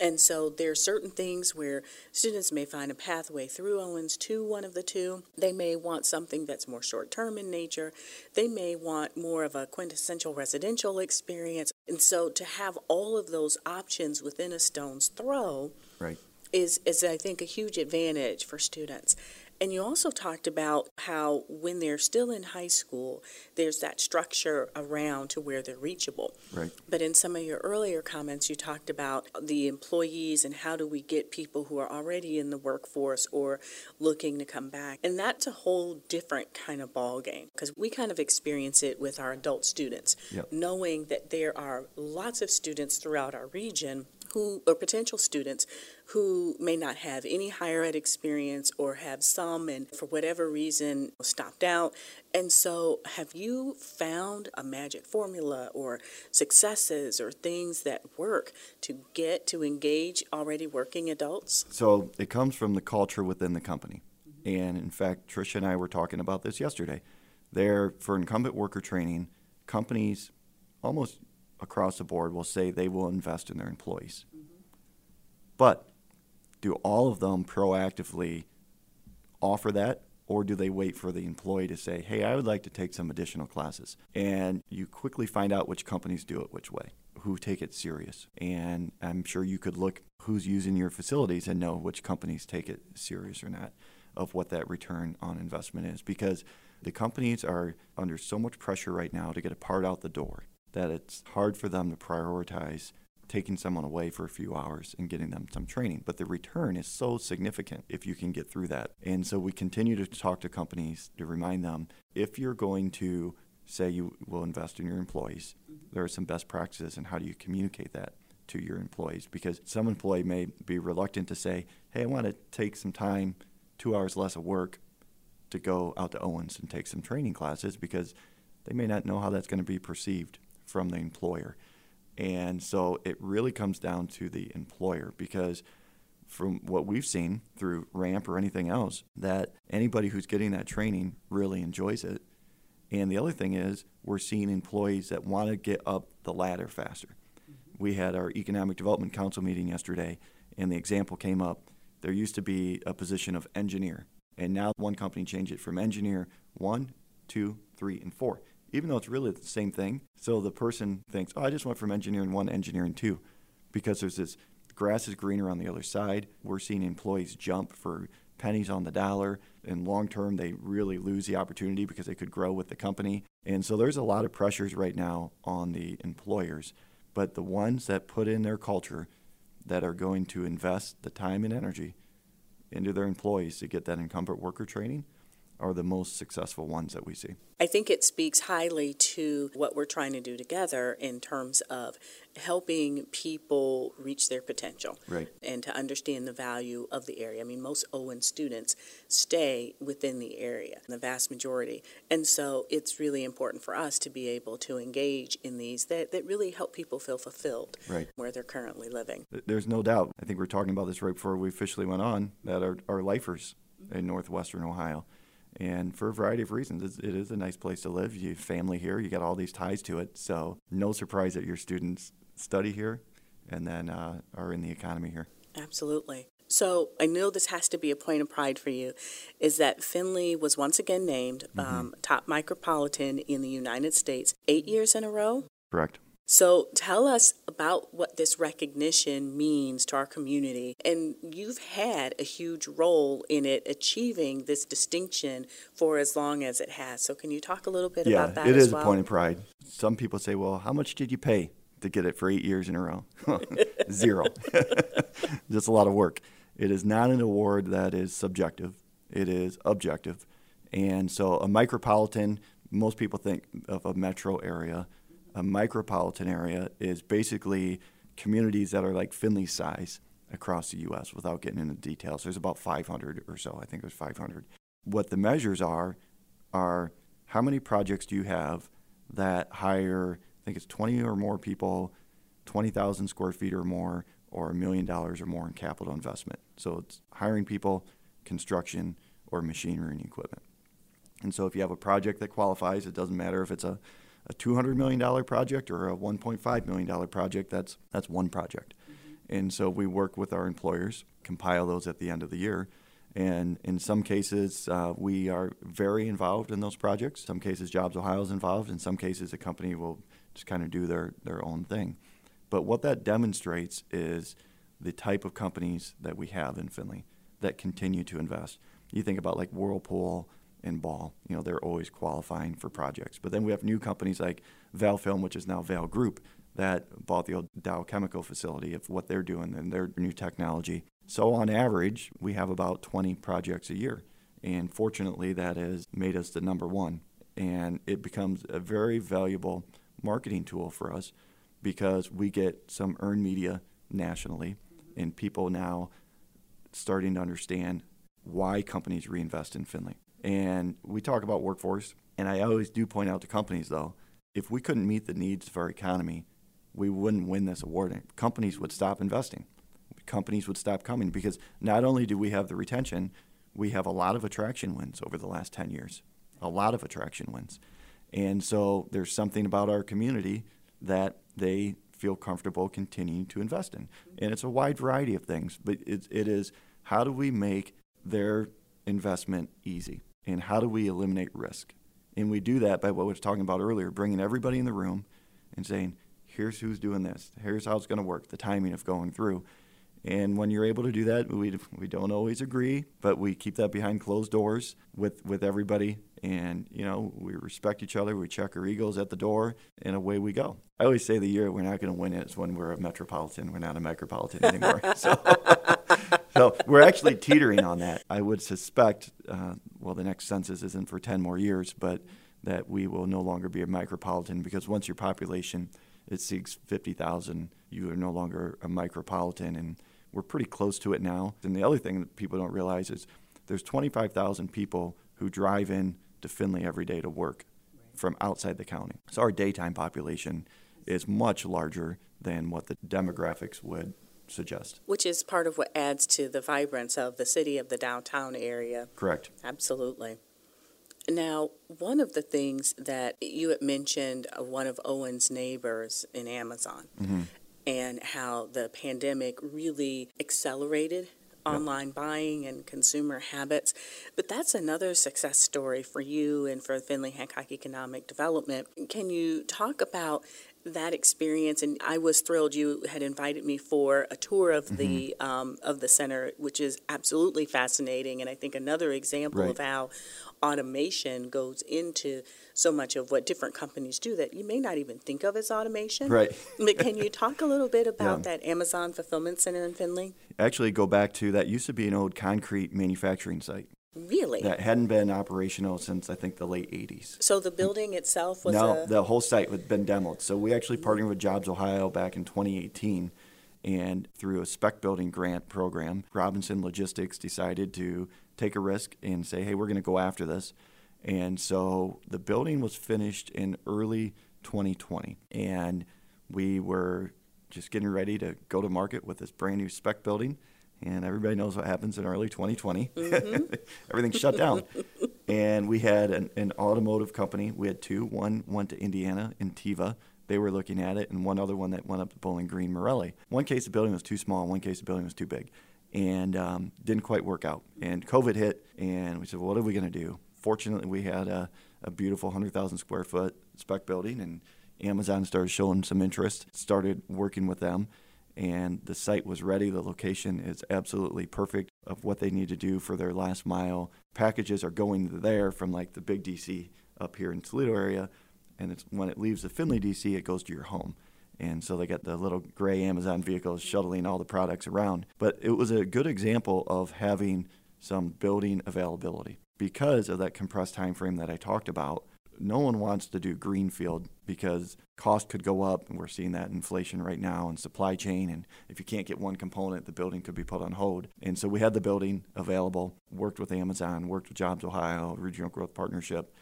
And so there are certain things where students may find a pathway through Owens to one of the two. They may want something that's more short term in nature. They may want more of a quintessential residential experience. And so to have all of those options within a stone's throw right. is, is I think, a huge advantage for students. And you also talked about how when they're still in high school, there's that structure around to where they're reachable. Right. But in some of your earlier comments, you talked about the employees and how do we get people who are already in the workforce or looking to come back. And that's a whole different kind of ball game because we kind of experience it with our adult students, Yep. knowing that there are lots of students throughout our region who or potential students who may not have any higher ed experience or have some and for whatever reason stopped out. And so have you found a magic formula or successes or things that work to get to engage already working adults? So it comes from the culture within the company. Mm-hmm. And in fact, Tricia and I were talking about this yesterday. There, for incumbent worker training, companies almost across the board will say they will invest in their employees. But do all of them proactively offer that, or do they wait for the employee to say, hey, I would like to take some additional classes? And you quickly find out which companies do it which way, who take it serious. And I'm sure you could look who's using your facilities and know which companies take it serious or not of what that return on investment is because the companies are under so much pressure right now to get a part out the door that it's hard for them to prioritize taking someone away for a few hours and getting them some training. But the return is so significant if you can get through that. And so we continue to talk to companies to remind them if you're going to say you will invest in your employees, there are some best practices and how do you communicate that to your employees because some employee may be reluctant to say, "Hey, I want to take some time, 2 hours less of work to go out to Owens and take some training classes because they may not know how that's going to be perceived from the employer. And so it really comes down to the employer because from what we've seen through RAMP or anything else, that anybody who's getting that training really enjoys it. And the other thing is, we're seeing employees that want to get up the ladder faster. We had our Economic Development Council meeting yesterday, and the example came up. There used to be a position of engineer, and now one company changed it from engineer one, two, three, and four, even though it's really the same thing. So the person thinks, oh, I just went from engineering one, engineering two, because there's this grass is greener on the other side. We're seeing employees jump for pennies on the dollar. In long term, they really lose the opportunity because they could grow with the company. And so there's a lot of pressures right now on the employers. But the ones that put in their culture that are going to invest the time and energy into their employees to get that incumbent worker training are the most successful ones that we see. I think it speaks highly to what we're trying to do together in terms of helping people reach their potential Right. and to understand the value of the area. I mean, most Owens students stay within the area, the vast majority. And so it's really important for us to be able to engage in these that, that really help people feel fulfilled Right. where they're currently living. There's no doubt. I think we are talking about this right before we officially went on that are lifers in northwestern Ohio. And for a variety of reasons, it's, it is a nice place to live. You have family here, you got all these ties to it. So, no surprise that your students study here and then uh, are in the economy here. Absolutely. So I know this has to be a point of pride for you, is that Findlay was once again named um, top micropolitan in the United States eight years in a row. Correct. So tell us about what this recognition means to our community. And you've had a huge role in it achieving this distinction for as long as it has. So can you talk a little bit yeah, about that it is well? a point of pride. Some people say, well, how much did you pay to get it for eight years in a row? Zero. Just a lot of work. It is not an award that is subjective, it is objective. And so a micropolitan, most people think of a metro area. A micropolitan area is basically communities that are like Findlay size across the U.S. without getting into details. There's about 500 or so. I think there's 500. What the measures are are how many projects do you have that hire, I think it's 20 or more people, 20,000 square feet or more, or a million dollars or more in capital investment. So it's hiring people, construction, or machinery and equipment. And so if you have a project that qualifies, it doesn't matter if it's a, a $200 million project or a $1.5 million project, that's, that's one project. Mm-hmm. And so we work with our employers, compile those at the end of the year. And in some cases, uh, we are very involved in those projects. Some cases, JobsOhio is involved. In some cases, a company will just kind of do their, their own thing. But what that demonstrates is the type of companies that we have in Findlay that continue to invest. You think about like Whirlpool and Ball, you know, they're always qualifying for projects. But then we have new companies like Valfilm, which is now Val Group, that bought the old Dow Chemical facility of what they're doing and their new technology. So on average, we have about 20 projects a year. And fortunately, that has made us the number one. And it becomes a very valuable marketing tool for us because we get some earned media nationally, and people now starting to understand why companies reinvest in Findlay. And we talk about workforce, and I always do point out to companies though, if we couldn't meet the needs of our economy, we wouldn't win this award. Companies would stop investing. Companies would stop coming because not only do we have the retention, we have a lot of attraction wins over the last 10 years. A lot of attraction wins. And so there's something about our community that they feel comfortable continuing to invest in. And it's a wide variety of things, but it, it is how do we make their investment easy and how do we eliminate risk? And we do that by what we were talking about earlier, bringing everybody in the room and saying, here's who's doing this, here's how it's going to work, the timing of going through. And when you're able to do that, we, we don't always agree, but we keep that behind closed doors with, with everybody. And, you know, we respect each other. We check our egos at the door, and away we go. I always say the year we're not going to win is when we're a metropolitan. We're not a micropolitan anymore. so, so we're actually teetering on that. I would suspect, uh, well, the next census isn't for 10 more years, but that we will no longer be a micropolitan because once your population exceeds 50,000, you are no longer a micropolitan. And we're pretty close to it now. And the other thing that people don't realize is there's 25,000 people who drive in to Findlay every day to work from outside the county. So our daytime population is much larger than what the demographics would suggest. Which is part of what adds to the vibrance of the city of the downtown area. Correct. Absolutely. Now, one of the things that you had mentioned, uh, one of Owens' neighbors in Amazon, mm-hmm and how the pandemic really accelerated online buying and consumer habits. But that's another success story for you and for Findlay Hancock Economic Development. Can you talk about that experience? And I was thrilled you had invited me for a tour of mm-hmm. the um, of the center, which is absolutely fascinating. And I think another example right. of how automation goes into so much of what different companies do that you may not even think of as automation. Right. but can you talk a little bit about yeah. that Amazon fulfillment center in Findlay? Actually, go back to that used to be an old concrete manufacturing site. Really? That hadn't been operational since I think the late 80s. So the building itself was No, a... the whole site had been demoed. So we actually partnered with JobsOhio back in 2018 and through a spec building grant program, Robinson Logistics decided to take a risk and say, "Hey, we're going to go after this." And so the building was finished in early 2020. And we were just getting ready to go to market with this brand new spec building. And everybody knows what happens in early 2020. Mm-hmm. Everything's shut down. and we had an, an, automotive company. We had two. One went to Indiana, Intiva. They were looking at it, and one other one that went up to Bowling Green, Marelli. One case the building was too small, one case the building was too big, and um, didn't quite work out. And COVID hit, and we said, well, what are we going to do? fortunately, we had a, a beautiful 100,000 square foot spec building, and Amazon started showing some interest, started working with them, and the site was ready. The location is absolutely perfect of what they need to do for their last mile. Packages are going there from like the big DC up here in Toledo area, and it's, when it leaves the Findlay DC, it goes to your home. And so they got the little gray Amazon vehicles shuttling all the products around. But it was a good example of having some building availability because of that compressed time frame that I talked about, no one wants to do greenfield because cost could go up and we're seeing that inflation right now and supply chain and if you can't get one component the building could be put on hold. And so we had the building available worked with amazon worked with JobsOhio regional growth partnership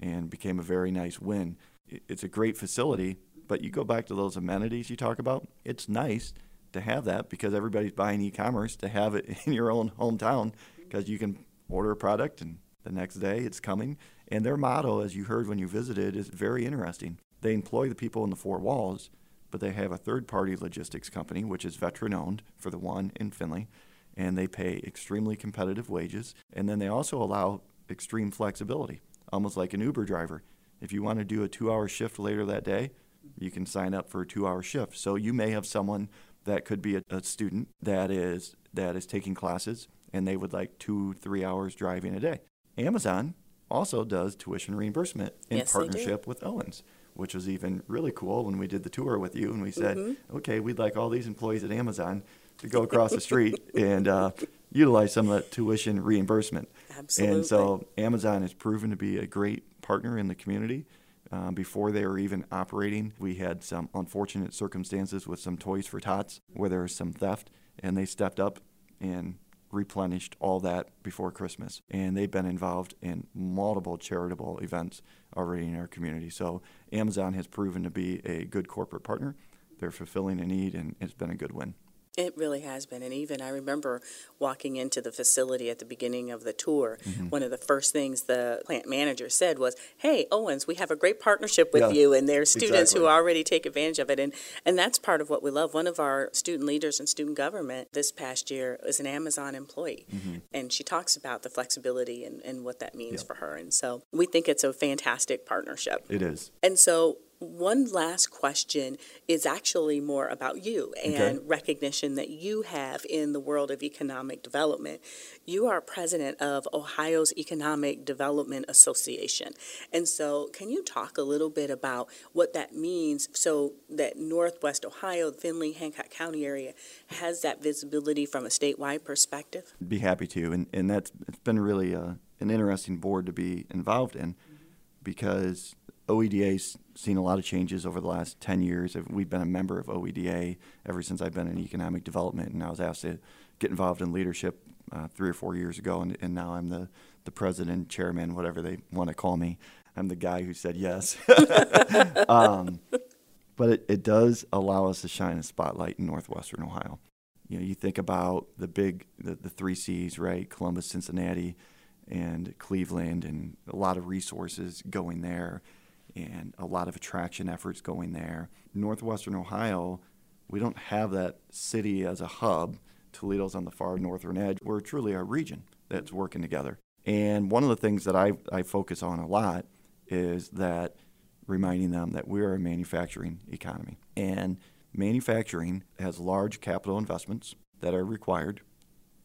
and became a very nice win. It's a great facility but you go back to those amenities you talk about it's nice to have that because everybody's buying e-commerce to have it in your own hometown because you can order a product and the next day it's coming and their motto, as you heard when you visited, is very interesting. They employ the people in the four walls, but they have a third party logistics company, which is veteran owned for the one in Findlay, and they pay extremely competitive wages. And then they also allow extreme flexibility, almost like an Uber driver. If you want to do a two hour shift later that day, you can sign up for a two hour shift. So you may have someone that could be a, a student that is that is taking classes and they would like two, three hours driving a day. Amazon also does tuition reimbursement in yes, partnership with Owens, which was even really cool when we did the tour with you and we said, mm-hmm. okay, we'd like all these employees at Amazon to go across the street and uh, utilize some of that tuition reimbursement. Absolutely. And so Amazon has proven to be a great partner in the community. Uh, before they were even operating, we had some unfortunate circumstances with some Toys for Tots where there was some theft, and they stepped up and replenished all that before Christmas. And they've been involved in multiple charitable events already in our community. So Amazon has proven to be a good corporate partner. They're fulfilling a need, and it's been a good win. It really has been. And even I remember walking into the facility at the beginning of the tour. Mm-hmm. One of the first things the plant manager said was, Hey, Owens, we have a great partnership with yeah, you. And there's students exactly. who already take advantage of it. And, and that's part of what we love. One of our student leaders in student government this past year is an Amazon employee. Mm-hmm. And she talks about the flexibility and, and what that means yeah. for her. And so we think it's a fantastic partnership. It is. And so one last question is actually more about you and okay. recognition that you have in the world of economic development. You are president of Ohio's Economic Development Association. And so, can you talk a little bit about what that means so that Northwest Ohio, Findlay, Hancock County area has that visibility from a statewide perspective? Be happy to. And, and that's it's been really a, uh, an interesting board to be involved in mm-hmm. because OEDA's seen a lot of changes over the last 10 years. We've been a member of OEDA ever since I've been in economic development, and I was asked to get involved in leadership uh, three or four years ago, and, and now I'm the, the president, chairman, whatever they want to call me. I'm the guy who said yes. um, but it, it does allow us to shine a spotlight in northwestern Ohio. You know, you think about the big, the, the three C's, right? Columbus, Cincinnati, and Cleveland, and a lot of resources going there and a lot of attraction efforts going there. Northwestern Ohio, we don't have that city as a hub. Toledo's on the far northern edge. We're truly a region that's working together. And one of the things that I, I focus on a lot is that reminding them that we're a manufacturing economy. And manufacturing has large capital investments that are required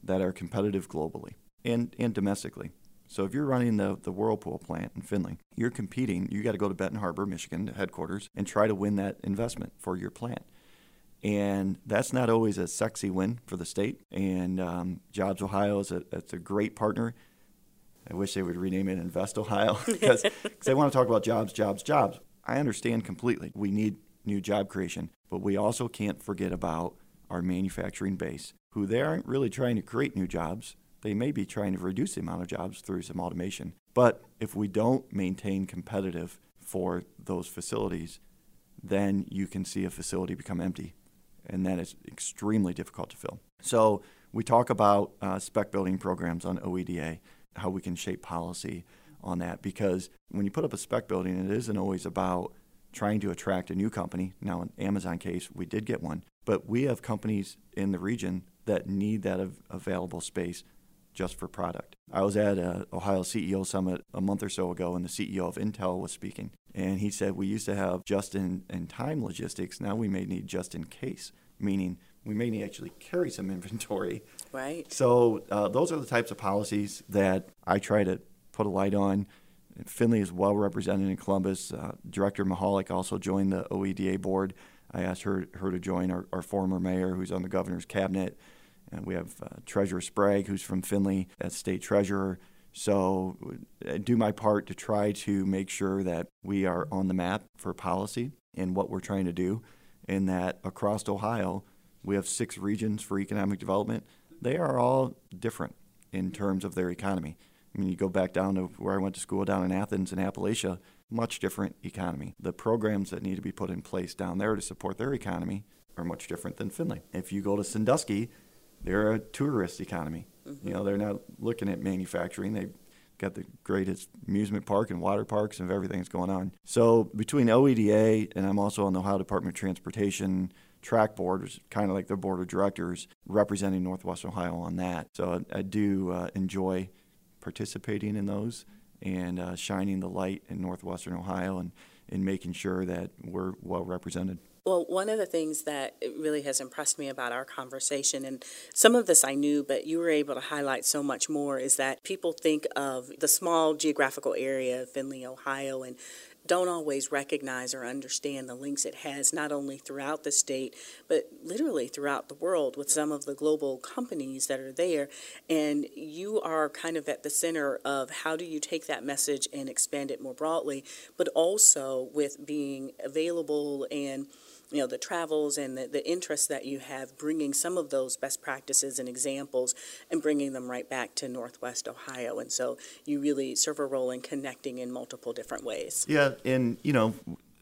that are competitive globally and, and domestically. So if you're running the, the Whirlpool plant in Findlay, you're competing. You got to go to Benton Harbor, Michigan, headquarters, and try to win that investment for your plant. And that's not always a sexy win for the state. And um, JobsOhio is a, it's a great partner. I wish they would rename it Invest Ohio because they want to talk about jobs, jobs, jobs. I understand completely. We need new job creation, but we also can't forget about our manufacturing base, who they aren't really trying to create new jobs they may be trying to reduce the amount of jobs through some automation. But if we don't maintain competitive for those facilities, then you can see a facility become empty, and that is extremely difficult to fill. So we talk about uh, spec building programs on OEDA, how we can shape policy on that, because when you put up a spec building, it isn't always about trying to attract a new company. Now, in Amazon case, we did get one, but we have companies in the region that need that av- available space just for product. I was at a Ohio CEO Summit a month or so ago, and the CEO of Intel was speaking. And he said, We used to have just in, in time logistics. Now we may need just in case, meaning we may need to actually carry some inventory. Right. So uh, those are the types of policies that I try to put a light on. Findlay is well represented in Columbus. Uh, Director Mihalik also joined the OEDA board. I asked her, her to join our, our former mayor, who's on the governor's cabinet. And we have uh, Treasurer Sprague, who's from Findlay, as state treasurer. So I do my part to try to make sure that we are on the map for policy and what we're trying to do, and that across Ohio, we have six regions for economic development. They are all different in terms of their economy. I mean, you go back down to where I went to school down in Athens in Appalachia, much different economy. The programs that need to be put in place down there to support their economy are much different than Findlay. If you go to Sandusky, they're a tourist economy. Mm-hmm. You know, they're not looking at manufacturing. They got the greatest amusement park and water parks and everything that's going on. So between OEDA and I'm also on the Ohio Department of Transportation TRAC board, which is kind of like the board of directors, representing Northwest Ohio on that. So I, I do uh, enjoy participating in those and uh, shining the light in Northwestern Ohio and, and making sure that we're well represented. Well, one of the things that really has impressed me about our conversation, and some of this I knew, but you were able to highlight so much more, is that people think of the small geographical area of Findlay, Ohio, and don't always recognize or understand the links it has not only throughout the state but literally throughout the world with some of the global companies that are there. And you are kind of at the center of how do you take that message and expand it more broadly but also with being available and you know the travels and the, the interests that you have bringing some of those best practices and examples and bringing them right back to northwest ohio and so you really serve a role in connecting in multiple different ways yeah and you know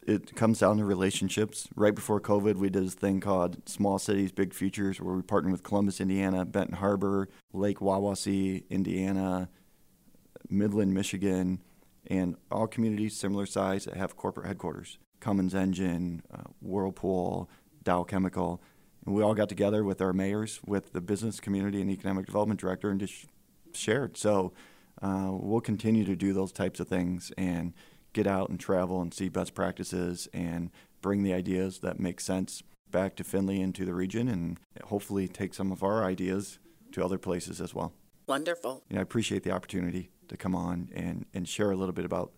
it comes down to relationships. Right before COVID, we did this thing called Small Cities, Big Futures, where we partnered with Columbus, Indiana, Benton Harbor, Lake Wawasee, Indiana, Midland, Michigan, and all communities similar size that have corporate headquarters. Cummins Engine, uh, Whirlpool, Dow Chemical. And we all got together with our mayors, with the business community and economic development director, and just shared. So uh, we'll continue to do those types of things and get out and travel and see best practices and bring the ideas that make sense back to Findlay and to the region, and hopefully take some of our ideas to other places as well. Wonderful. I appreciate the opportunity to come on and, and share a little bit about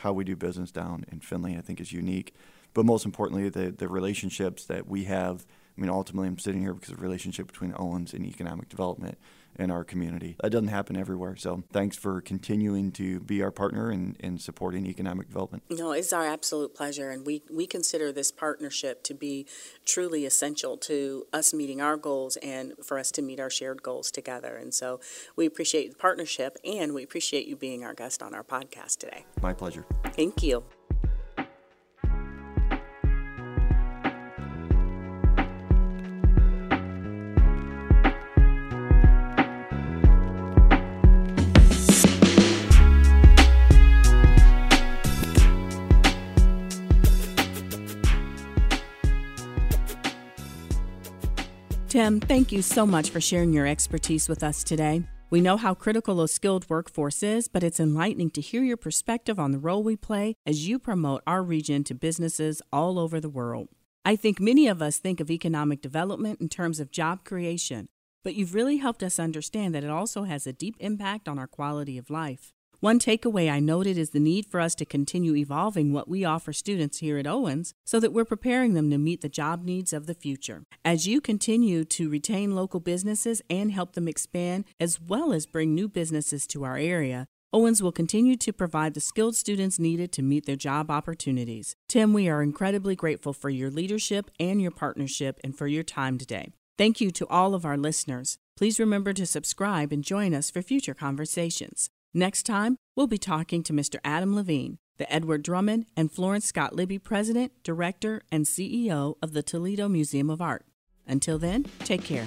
how we do business down in Findlay, I think is unique. But most importantly, the, the relationships that we have. I mean, ultimately, I'm sitting here because of the relationship between Owens and economic development in our community. That doesn't happen everywhere. So thanks for continuing to be our partner in, in supporting economic development. No, it's our absolute pleasure. And we, we consider this partnership to be truly essential to us meeting our goals and for us to meet our shared goals together. And so we appreciate the partnership and we appreciate you being our guest on our podcast today. My pleasure. Thank you. Thank you so much for sharing your expertise with us today. We know how critical a skilled workforce is, but it's enlightening to hear your perspective on the role we play as you promote our region to businesses all over the world. I think many of us think of economic development in terms of job creation, but you've really helped us understand that it also has a deep impact on our quality of life. One takeaway I noted is the need for us to continue evolving what we offer students here at Owens so that we're preparing them to meet the job needs of the future. As you continue to retain local businesses and help them expand, as well as bring new businesses to our area, Owens will continue to provide the skilled students needed to meet their job opportunities. Tim, we are incredibly grateful for your leadership and your partnership and for your time today. Thank you to all of our listeners. Please remember to subscribe and join us for future conversations. Next time, we'll be talking to Mr. Adam Levine, the Edward Drummond and Florence Scott Libbey President, Director, and CEO of the Toledo Museum of Art. Until then, take care.